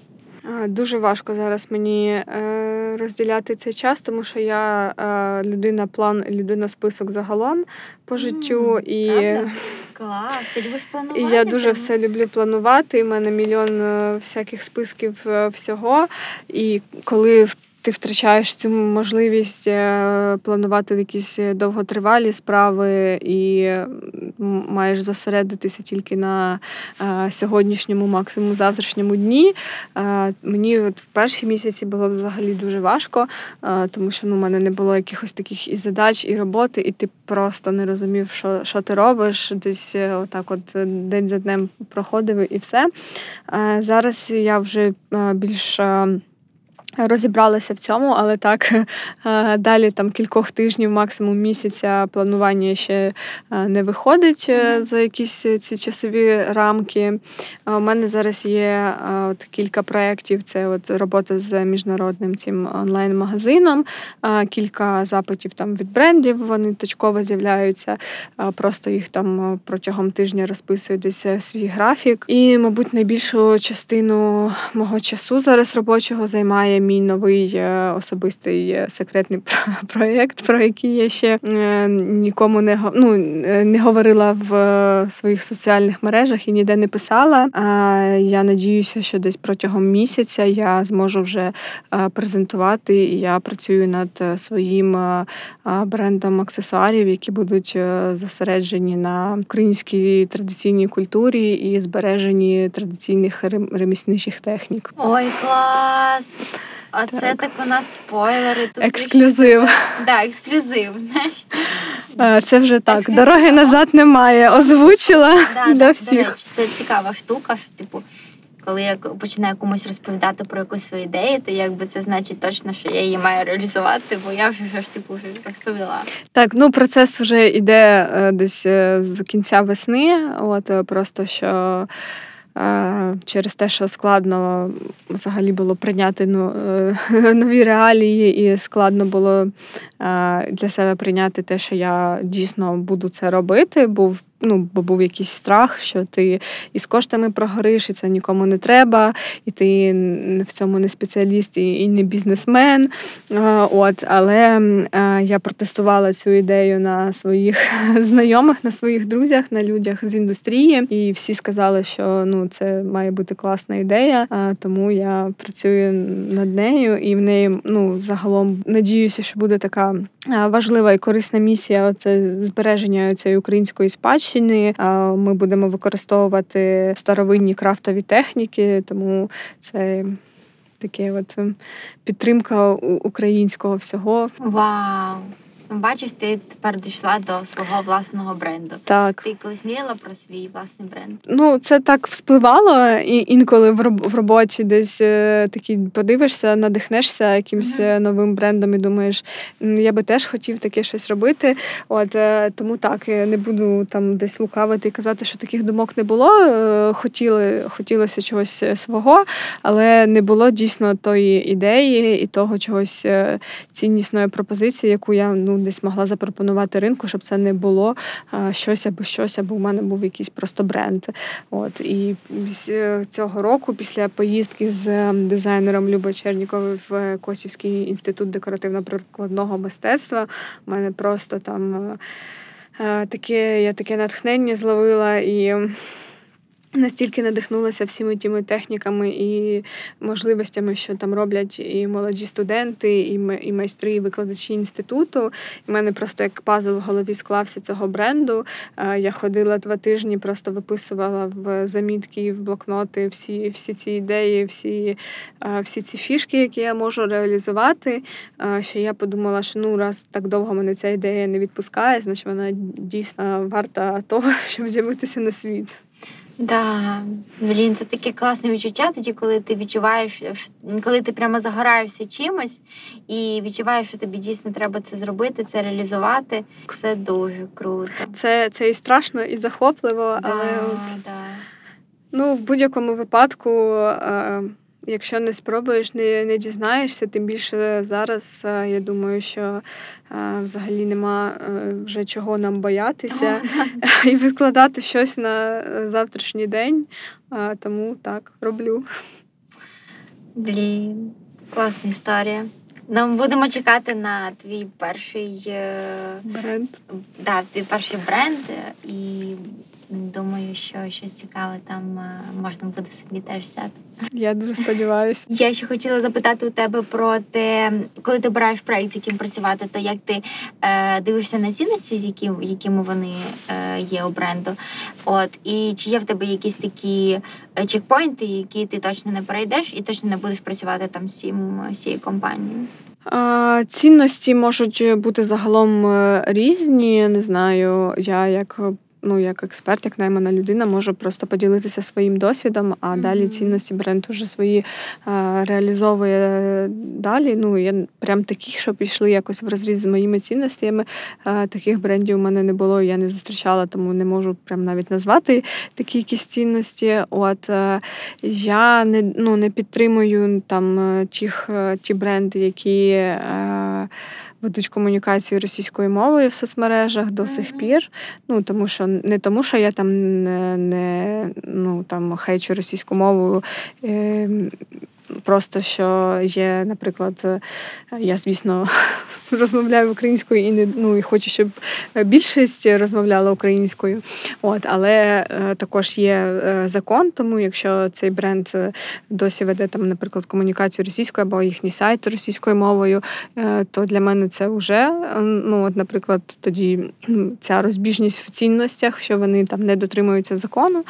Дуже важко зараз мені е, розділяти цей час, тому що я е, людина план, людина список загалом по життю. Mm, і правда? Клас, ти любиш планувати? І я дуже все люблю планувати. У мене мільйон всяких списків всього. І коли ти втрачаєш цю можливість е, планувати якісь довготривалі справи і маєш зосередитися тільки на е, сьогоднішньому, максимум завтрашньому дні. Е, мені от в перші місяці було взагалі дуже важко, тому що ну, у мене не було якихось таких і задач, і роботи, і ти просто не розумів, що що ти робиш. Десь отак, от день за днем проходив і все. Зараз я вже більш Розібралася в цьому, але так е, далі там кількох тижнів, максимум місяця планування ще е, не виходить mm-hmm. за якісь ці часові рамки. У мене зараз є от кілька проєктів. Це от робота з міжнародним цим онлайн-магазином, кілька запитів там від брендів. Вони точково з'являються, просто їх там протягом тижня розписують десь свій графік. І, мабуть, найбільшу частину мого часу зараз робочого займає мій новий е, особистий е, секретний проєкт, про який я ще е, нікому не ну, не говорила в своїх соціальних мережах і ніде не писала. Я надіюся, що десь протягом місяця я зможу вже презентувати. І я працюю над своїм брендом аксесуарів, які будуть зосереджені на українській традиційній культурі і збереженні традиційних ремісничих технік. Ой, клас! Оце так, так у нас спойлери. Тут ексклюзив. Так, да, ексклюзив. знаєш. Це вже так. Ексклюзив. Дороги назад немає. Озвучила да, для всіх. До речі, Це цікава штука, що типу. Коли я починаю комусь розповідати про якусь свою ідею, то якби це значить точно, що я її маю реалізувати, бо я вже ж типу вже розповіла. Так, ну процес вже йде е, десь е, з кінця весни. От е, просто що через те, що складно взагалі було прийняти ну, нові реалії, і складно було для себе прийняти те, що я дійсно буду це робити. Був ну, бо був якийсь страх, що ти із коштами прогориш, і це нікому не треба, і ти в цьому не спеціаліст і не бізнесмен. От, Але я протестувала цю ідею на своїх знайомих, на своїх друзях, на людях з індустрії, і всі сказали, що ну, це має бути класна ідея, тому я працюю над нею і в неї ну, загалом надіюся, що буде така важлива і корисна місія це збереження цієї української спадщини. Ми будемо використовувати старовинні крафтові техніки, тому це таке от підтримка українського всього. Вау! Бачиш, ти тепер дійшла до свого власного бренду. Так. Ти колись мріяла про свій власний бренд? Ну, це так вспливало, і інколи в роботі десь е, такий подивишся, надихнешся якимось mm-hmm. новим брендом і думаєш, я би теж хотів таке щось робити. От е, тому так, я не буду там десь лукавити і казати, що таких думок не було. Хотіли, Хотілося чогось свого, але не було дійсно тої ідеї і того чогось ціннісної пропозиції, яку я ну десь могла запропонувати ринку, щоб це не було щось або щось, або в мене був якийсь просто бренд. От І цього року, після поїздки з дизайнером Любою Черніковою в Косівський інститут декоративно-прикладного мистецтва, у мене просто там таке, я таке натхнення зловила і. Настільки надихнулася всіми тими техніками і можливостями, що там роблять і молоді студенти, і майстри, і викладачі інституту. І в мене просто як пазл в голові склався цього бренду. Я ходила два тижні, просто виписувала в замітки, в блокноти всі всі ці ідеї, всі всі ці фішки, які я можу реалізувати. Що я подумала, що ну раз так довго мене ця ідея не відпускає, значить вона дійсно варта того, щоб з'явитися на світ. Да, блін, це таке класне відчуття, тоді, коли ти відчуваєш, коли ти прямо загораєшся чимось і відчуваєш, що тобі дійсно треба це зробити, це реалізувати. Це дуже круто. Це це і страшно, і захопливо, да, але да. ну, в будь-якому випадку. Е, Якщо не спробуєш, не не дізнаєшся, тим більше зараз е, я думаю, що е, взагалі нема е, вже чого нам боятися О, і відкладати щось на завтрашній день. Тому так, роблю. Блін, класна історія. Нам будемо чекати на твій перший бренд. Да, твій перший бренд, і думаю, що щось цікаве там е, можна буде собі теж взяти. Я дуже сподіваюся. Я ще хотіла запитати у тебе про те, коли ти обираєш проєкт, з яким працювати, то як ти е, дивишся на цінності, з яким, якими вони е, є у бренду? От і чи є в тебе якісь такі е, чекпоінти, які ти точно не перейдеш і точно не будеш працювати там з цією компанією? Цінності можуть бути загалом е, різні. Не знаю, я як ну, як експерт, як наймана людина, можу просто поділитися своїм досвідом, а mm-hmm. далі цінності бренд уже свої а, реалізовує далі. Ну, я прям таких, що пішли якось в розріз з моїми цінностями. А, таких брендів у мене не було, я не зустрічала, тому не можу прям навіть назвати такі якісь цінності. От а, я не ну, не підтримую там тих, ті бренди, які ведуть комунікацію російською мовою в соцмережах до сих пір. Ну тому що не тому, що я там не, не ну там хейчу російську мову. Е, Просто що є, наприклад, е, я, звісно, розмовляю українською і не ну і хочу, щоб більшість розмовляла українською. От, але е, також є е, закон, тому якщо цей бренд досі веде там, наприклад, комунікацію російською або їхній сайт російською мовою, то для мене це вже ну, от, наприклад, тоді ця розбіжність в цінностях, що вони там не дотримуються закону.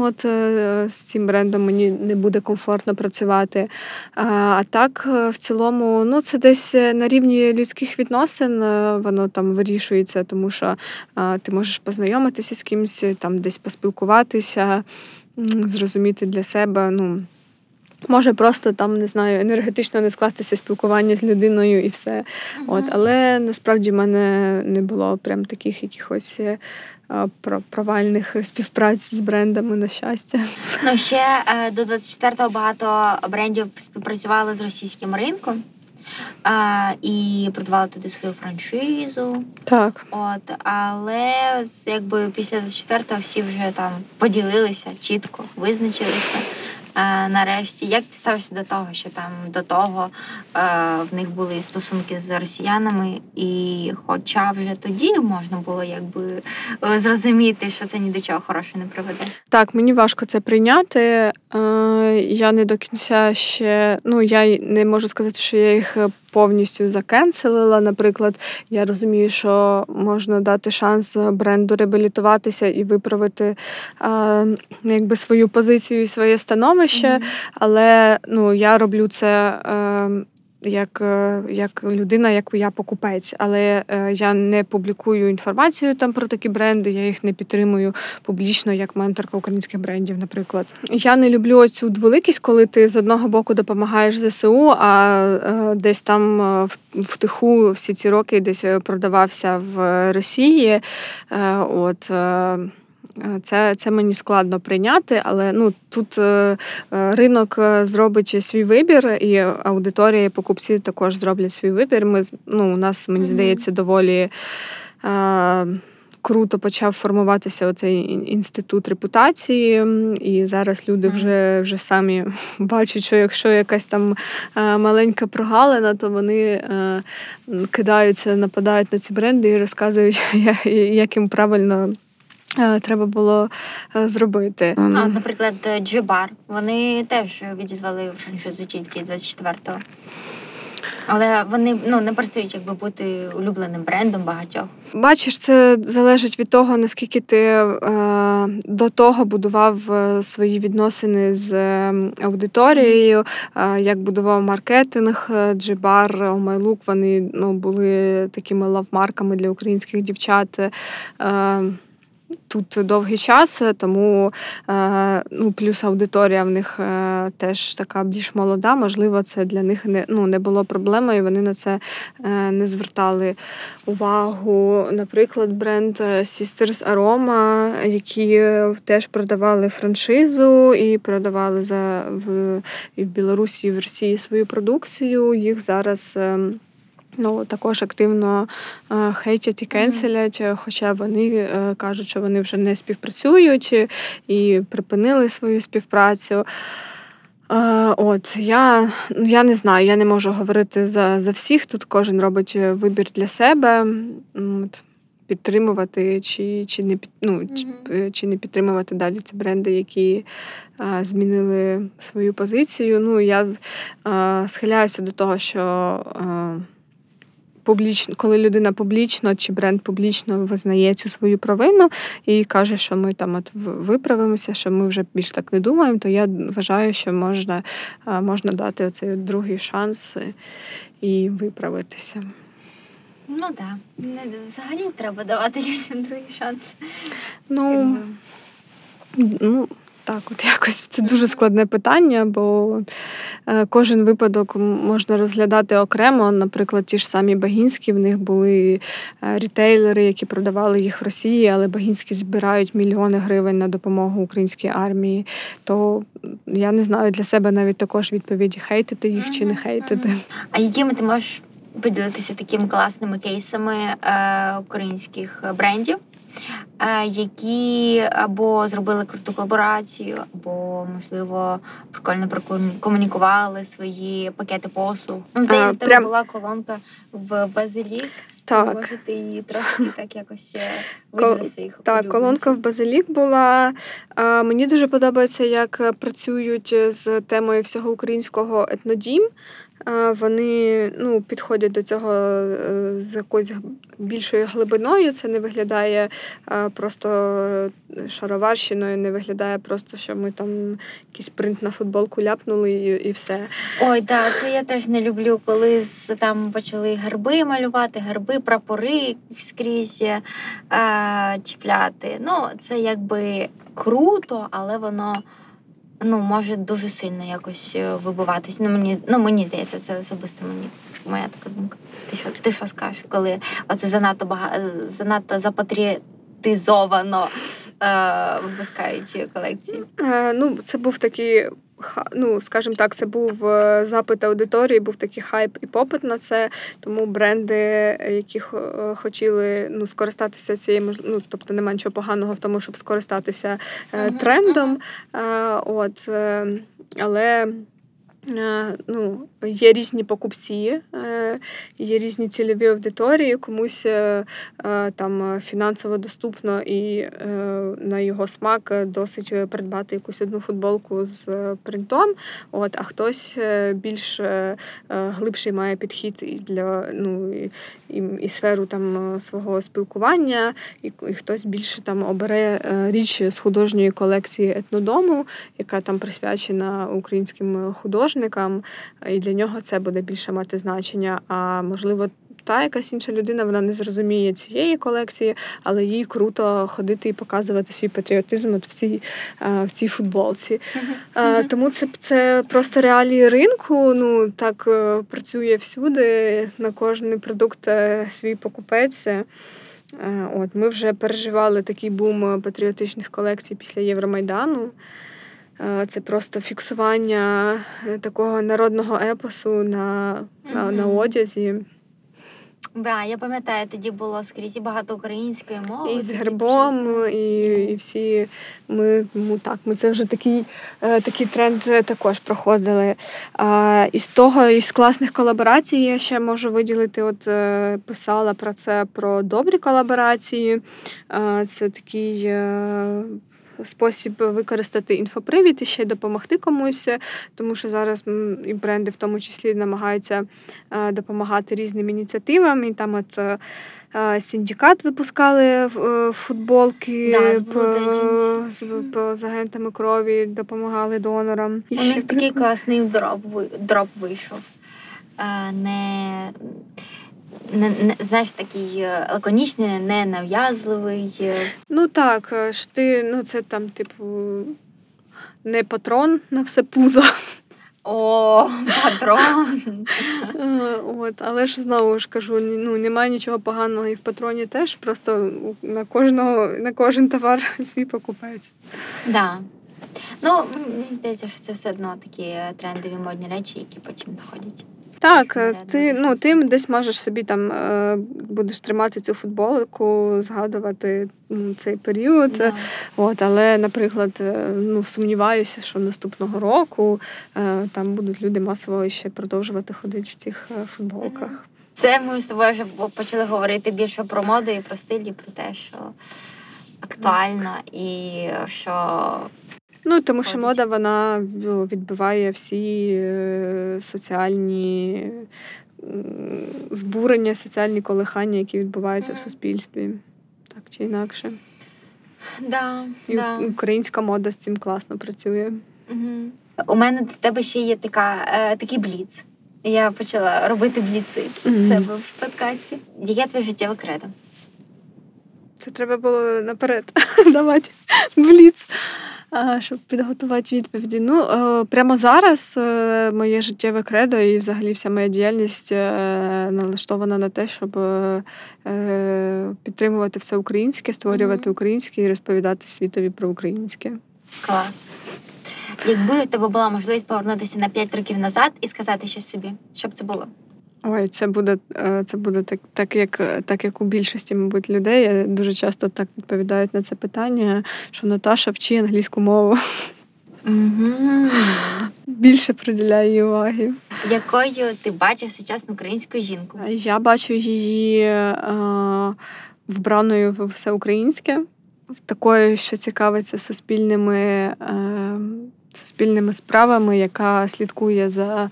От з цим брендом мені не буде комфортно працювати. А так, в цілому, ну це десь на рівні людських відносин е, воно там вирішується, тому що ти можеш познайомитися з кимось, там десь поспілкуватися, зрозуміти для себе. ну, Може просто там не знаю, енергетично не скластися спілкування з людиною і все. Uh-huh. От, Але насправді в мене не було прям таких якихось е, провальних співпраць з брендами на щастя. Ну ще е, до 24-го багато брендів співпрацювали з російським ринком а, і продавали туди свою франшизу. Так. От, але якби після 24-го всі вже там поділилися чітко, визначилися. Нарешті. Як ти ставишся до того, що там до того е, в них були стосунки з росіянами, і хоча вже тоді можна було якби е, зрозуміти, що це ні до чого хорошого не приведе? Так, мені важко це прийняти. Я не до кінця ще ну я не можу сказати, що я їх повністю закенселила. Наприклад, я розумію, що можна дати шанс бренду реабілітуватися і виправити а, якби свою позицію і своє становище, mm-hmm. але ну я роблю це. А, як е, як людина, як я покупець, але е, я не публікую інформацію там про такі бренди, я їх не підтримую публічно, як менторка українських брендів. Наприклад, я не люблю цю дволикість, коли ти з одного боку допомагаєш ЗСУ, а е, десь там в тиху всі ці роки десь продавався в Росії. От це це мені складно прийняти, але ну тут е, е, ринок зробить свій вибір, і аудиторія, і покупці також зроблять свій вибір. Ми ну, у нас мені здається доволі. Е, Круто почав формуватися оцей інститут репутації, і зараз люди вже вже самі бачать, що якщо якась там маленька прогалина, то вони кидаються, нападають на ці бренди і розказують, як їм правильно Е, треба було е, зробити. А, ем. Наприклад, Джибар. Вони теж відізвали франшизу тільки 24-го. Але вони ну не перестають якби бути улюбленим брендом багатьох. Бачиш, це залежить від того, наскільки ти е, до того будував е, свої відносини з аудиторією, е, як будував маркетинг, Джибар, Омайлук. Вони ну, були такими лавмарками для українських дівчат. Е, тут довгий час, тому е, ну, плюс аудиторія в них е, теж така більш молода. Можливо, це для них не ну, не було проблемою, вони на це е, не звертали увагу. Наприклад, бренд Sisters Aroma, які теж продавали франшизу і продавали за в, і в Білорусі і в Росії свою продукцію. Їх зараз. Ну, також активно е, хейтять і кенселять, mm-hmm. хоча вони е, кажуть, що вони вже не співпрацюють і припинили свою співпрацю. От я я не знаю, я не можу говорити за за всіх. Тут кожен робить вибір для себе. От, Підтримувати чи чи не ну, mm-hmm. чи не підтримувати далі ці бренди, які а, змінили свою позицію. Ну я а, схиляюся до того, що а, публічно, коли людина публічно чи бренд публічно визнає цю свою провину і каже, що ми там от виправимося, що ми вже більш так не думаємо, то я вважаю, що можна можна дати оцей другий шанс і виправитися. Ну так. Да. Взагалі треба давати людям другий шанс. Ну, ну так, от якось це дуже складне питання, бо е, кожен випадок можна розглядати окремо. Наприклад, ті ж самі Багінські, в них були е, рітейлери, які продавали їх в Росії, але Багінські збирають мільйони гривень на допомогу українській армії. То я не знаю для себе навіть також відповіді хейтити їх чи не хейтити. А якими ти можеш поділитися такими класними кейсами е, українських брендів? Е, які або зробили круту колаборацію, або, можливо, прикольно прокомунікували свої пакети послуг. Здається, в тебе прям... була колонка в Базилік. Так. Може, ти її трошки так якось е, виділи своїх Так, колонка в Базилік була. Мені дуже подобається, як працюють з темою всього українського етнодім. Вони ну, підходять до цього е, з якоюсь більшою глибиною. Це не виглядає просто шароварщиною, не виглядає просто, що ми там якийсь принт на футболку ляпнули і і все. Ой, так, це я теж не люблю, коли там почали герби малювати, герби, прапори скрізь а, чіпляти. Ну, це якби круто, але воно ну, може дуже сильно якось е, вибиватись. Ну, мені ну, мені здається, це особисто мені моя така думка. Ти що ти що скажеш, коли оце занадто багато е, занадто запатріотизовано е, випускають колекції? Е, Ну, це був такий ну, скажімо так, це був е, запит аудиторії, був такий хайп і попит на це. Тому бренди, які хотіли ну, скористатися цією ну, тобто немає нічого поганого в тому, щоб скористатися трендом. От, але ну, Є різні покупці, е, є різні цільові аудиторії, комусь е, там фінансово доступно і на його смак досить придбати якусь одну футболку з принтом. От, А хтось більш глибший має підхід і для ну, і, і, і сферу там свого спілкування, і, і хтось більше там обере річ з художньої колекції етнодому, яка там присвячена українським художникам художникам, і для нього це буде більше мати значення. А можливо, та якась інша людина вона не зрозуміє цієї колекції, але їй круто ходити і показувати свій патріотизм от в цій в цій футболці. Uh-huh. Тому це це просто реалії ринку. Ну так е, працює всюди. На кожний продукт е, свій покупець. Е, от Ми вже переживали такий бум патріотичних колекцій після Євромайдану. Е, це просто фіксування е, такого народного епосу на на, на одязі. Да, я пам'ятаю, тоді було скрізь і багато української мови. І з гербом, і і всі ми ну так, ми це вже такий е, такий тренд також проходили. А, Із того, із класних колаборацій я ще можу виділити. От писала про це про добрі колаборації. Це такий спосіб використати інфопривід і ще допомогти комусь, тому що зараз і бренди в тому числі намагаються е, допомагати різним ініціативам. І там от е, Синдикат випускали е, футболки да, з, з, з агентами крові, допомагали донорам. І У ще них такий класний дроп, дроп вийшов. Не не, не знаєш, такий е, лаконічний, не нав'язливий. Е. Ну так, е, ж ти, ну це там, типу, не патрон на все пузо. О, патрон. От, Але ж знову ж кажу, ну немає нічого поганого і в патроні теж, просто на кожного, на кожен товар свій покупець. Да. Ну, мені здається, що це все одно такі трендові модні речі, які потім доходять. Так, е, ти ну ти десь можеш собі там е, будеш тримати цю футболку, згадувати цей період. Yeah. От, Але, наприклад, е, ну сумніваюся, що наступного року там будуть люди масово ще продовжувати ходити в цих футболках. Mm-hmm. Це ми з тобою вже почали говорити більше про моду і про стиль, і про те, що актуально, і що Ну, тому що мода вона відбиває всі е, соціальні збурення, соціальні колихання, які відбуваються mm. в суспільстві, так чи інакше. Да, І да. Українська мода з цим класно працює. Угу. У мене до тебе ще є така, е, такий бліц. Я почала робити бліци mm-hmm. себе в подкасті. Яке твоє життєве кредо? Це треба було наперед давати бліц щоб підготувати відповіді. Ну, е, прямо зараз е, моє життєве кредо і взагалі вся моя діяльність е, налаштована на те, щоб підтримувати все українське, створювати українське і розповідати світові про українське. Клас. Якби у тебе була можливість повернутися на 5 років назад і сказати щось собі, що б це було? Ой, це буде це буде так, так як так як у більшості, мабуть, людей. Дуже часто так відповідають на це питання, що Наташа вчи англійську мову. mm Більше приділяє її уваги. Якою ти бачив сучасну українську жінку? Я бачу її е, вбраною в все українське, такою, що цікавиться суспільними, е, суспільними справами, яка слідкує за.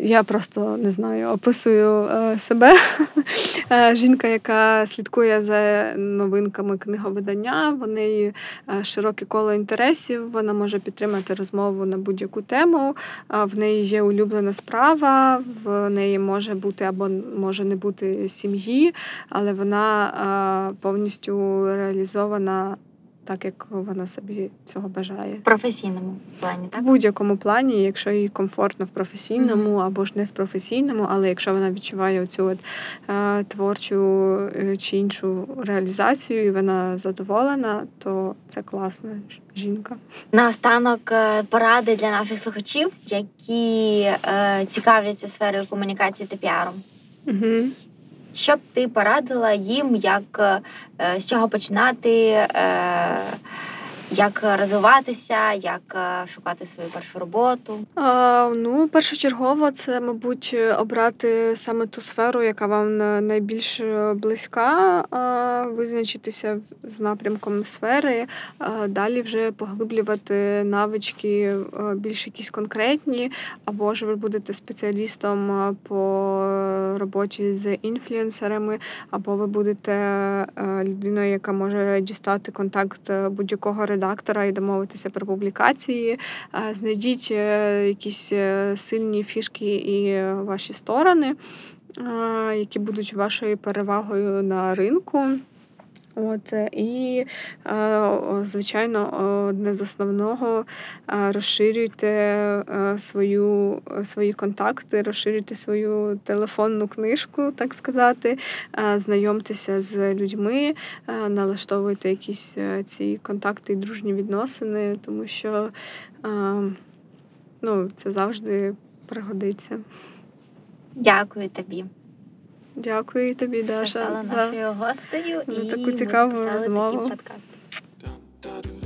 Я просто не знаю, описую е, себе. Е, жінка, яка слідкує за новинками книговидання, в неї е, широке коло інтересів, вона може підтримати розмову на будь-яку тему. В неї є улюблена справа, в неї може бути або може не бути сім'ї, але вона повністю реалізована так, як вона собі цього бажає. В професійному плані, так? В будь-якому плані, якщо їй комфортно в професійному mm-hmm. або ж не в професійному, але якщо вона відчуває цю от, е, творчу е, чи іншу реалізацію, і вона задоволена, то це класна жінка. Наостанок е, поради для наших слухачів, які е, цікавляться сферою комунікації та піаром. Угу. Що б ти порадила їм, як е, з чого починати, е, як розвиватися, як е, шукати свою першу роботу? А, Ну, першочергово, це, мабуть, обрати саме ту сферу, яка вам найбільш близька, визначитися з напрямком сфери, далі вже поглиблювати навички більш якісь конкретні, або ж ви будете спеціалістом по роботі з інфлюенсерами, або ви будете людиною, яка може дістати контакт будь-якого редактора і домовитися про публікації. Знайдіть е, якісь е, сильні фішки і ваші сторони, які будуть вашою перевагою на ринку. От І, звичайно, одне з основного розширюйте свою, свої контакти, розширюйте свою телефонну книжку, так сказати, знайомтеся з людьми, налаштовуйте якісь ці контакти і дружні відносини, тому що ну, це завжди пригодиться. Дякую тобі. Дякую тобі, Даша, за, нашою гостею за таку цікаву розмову. Такий.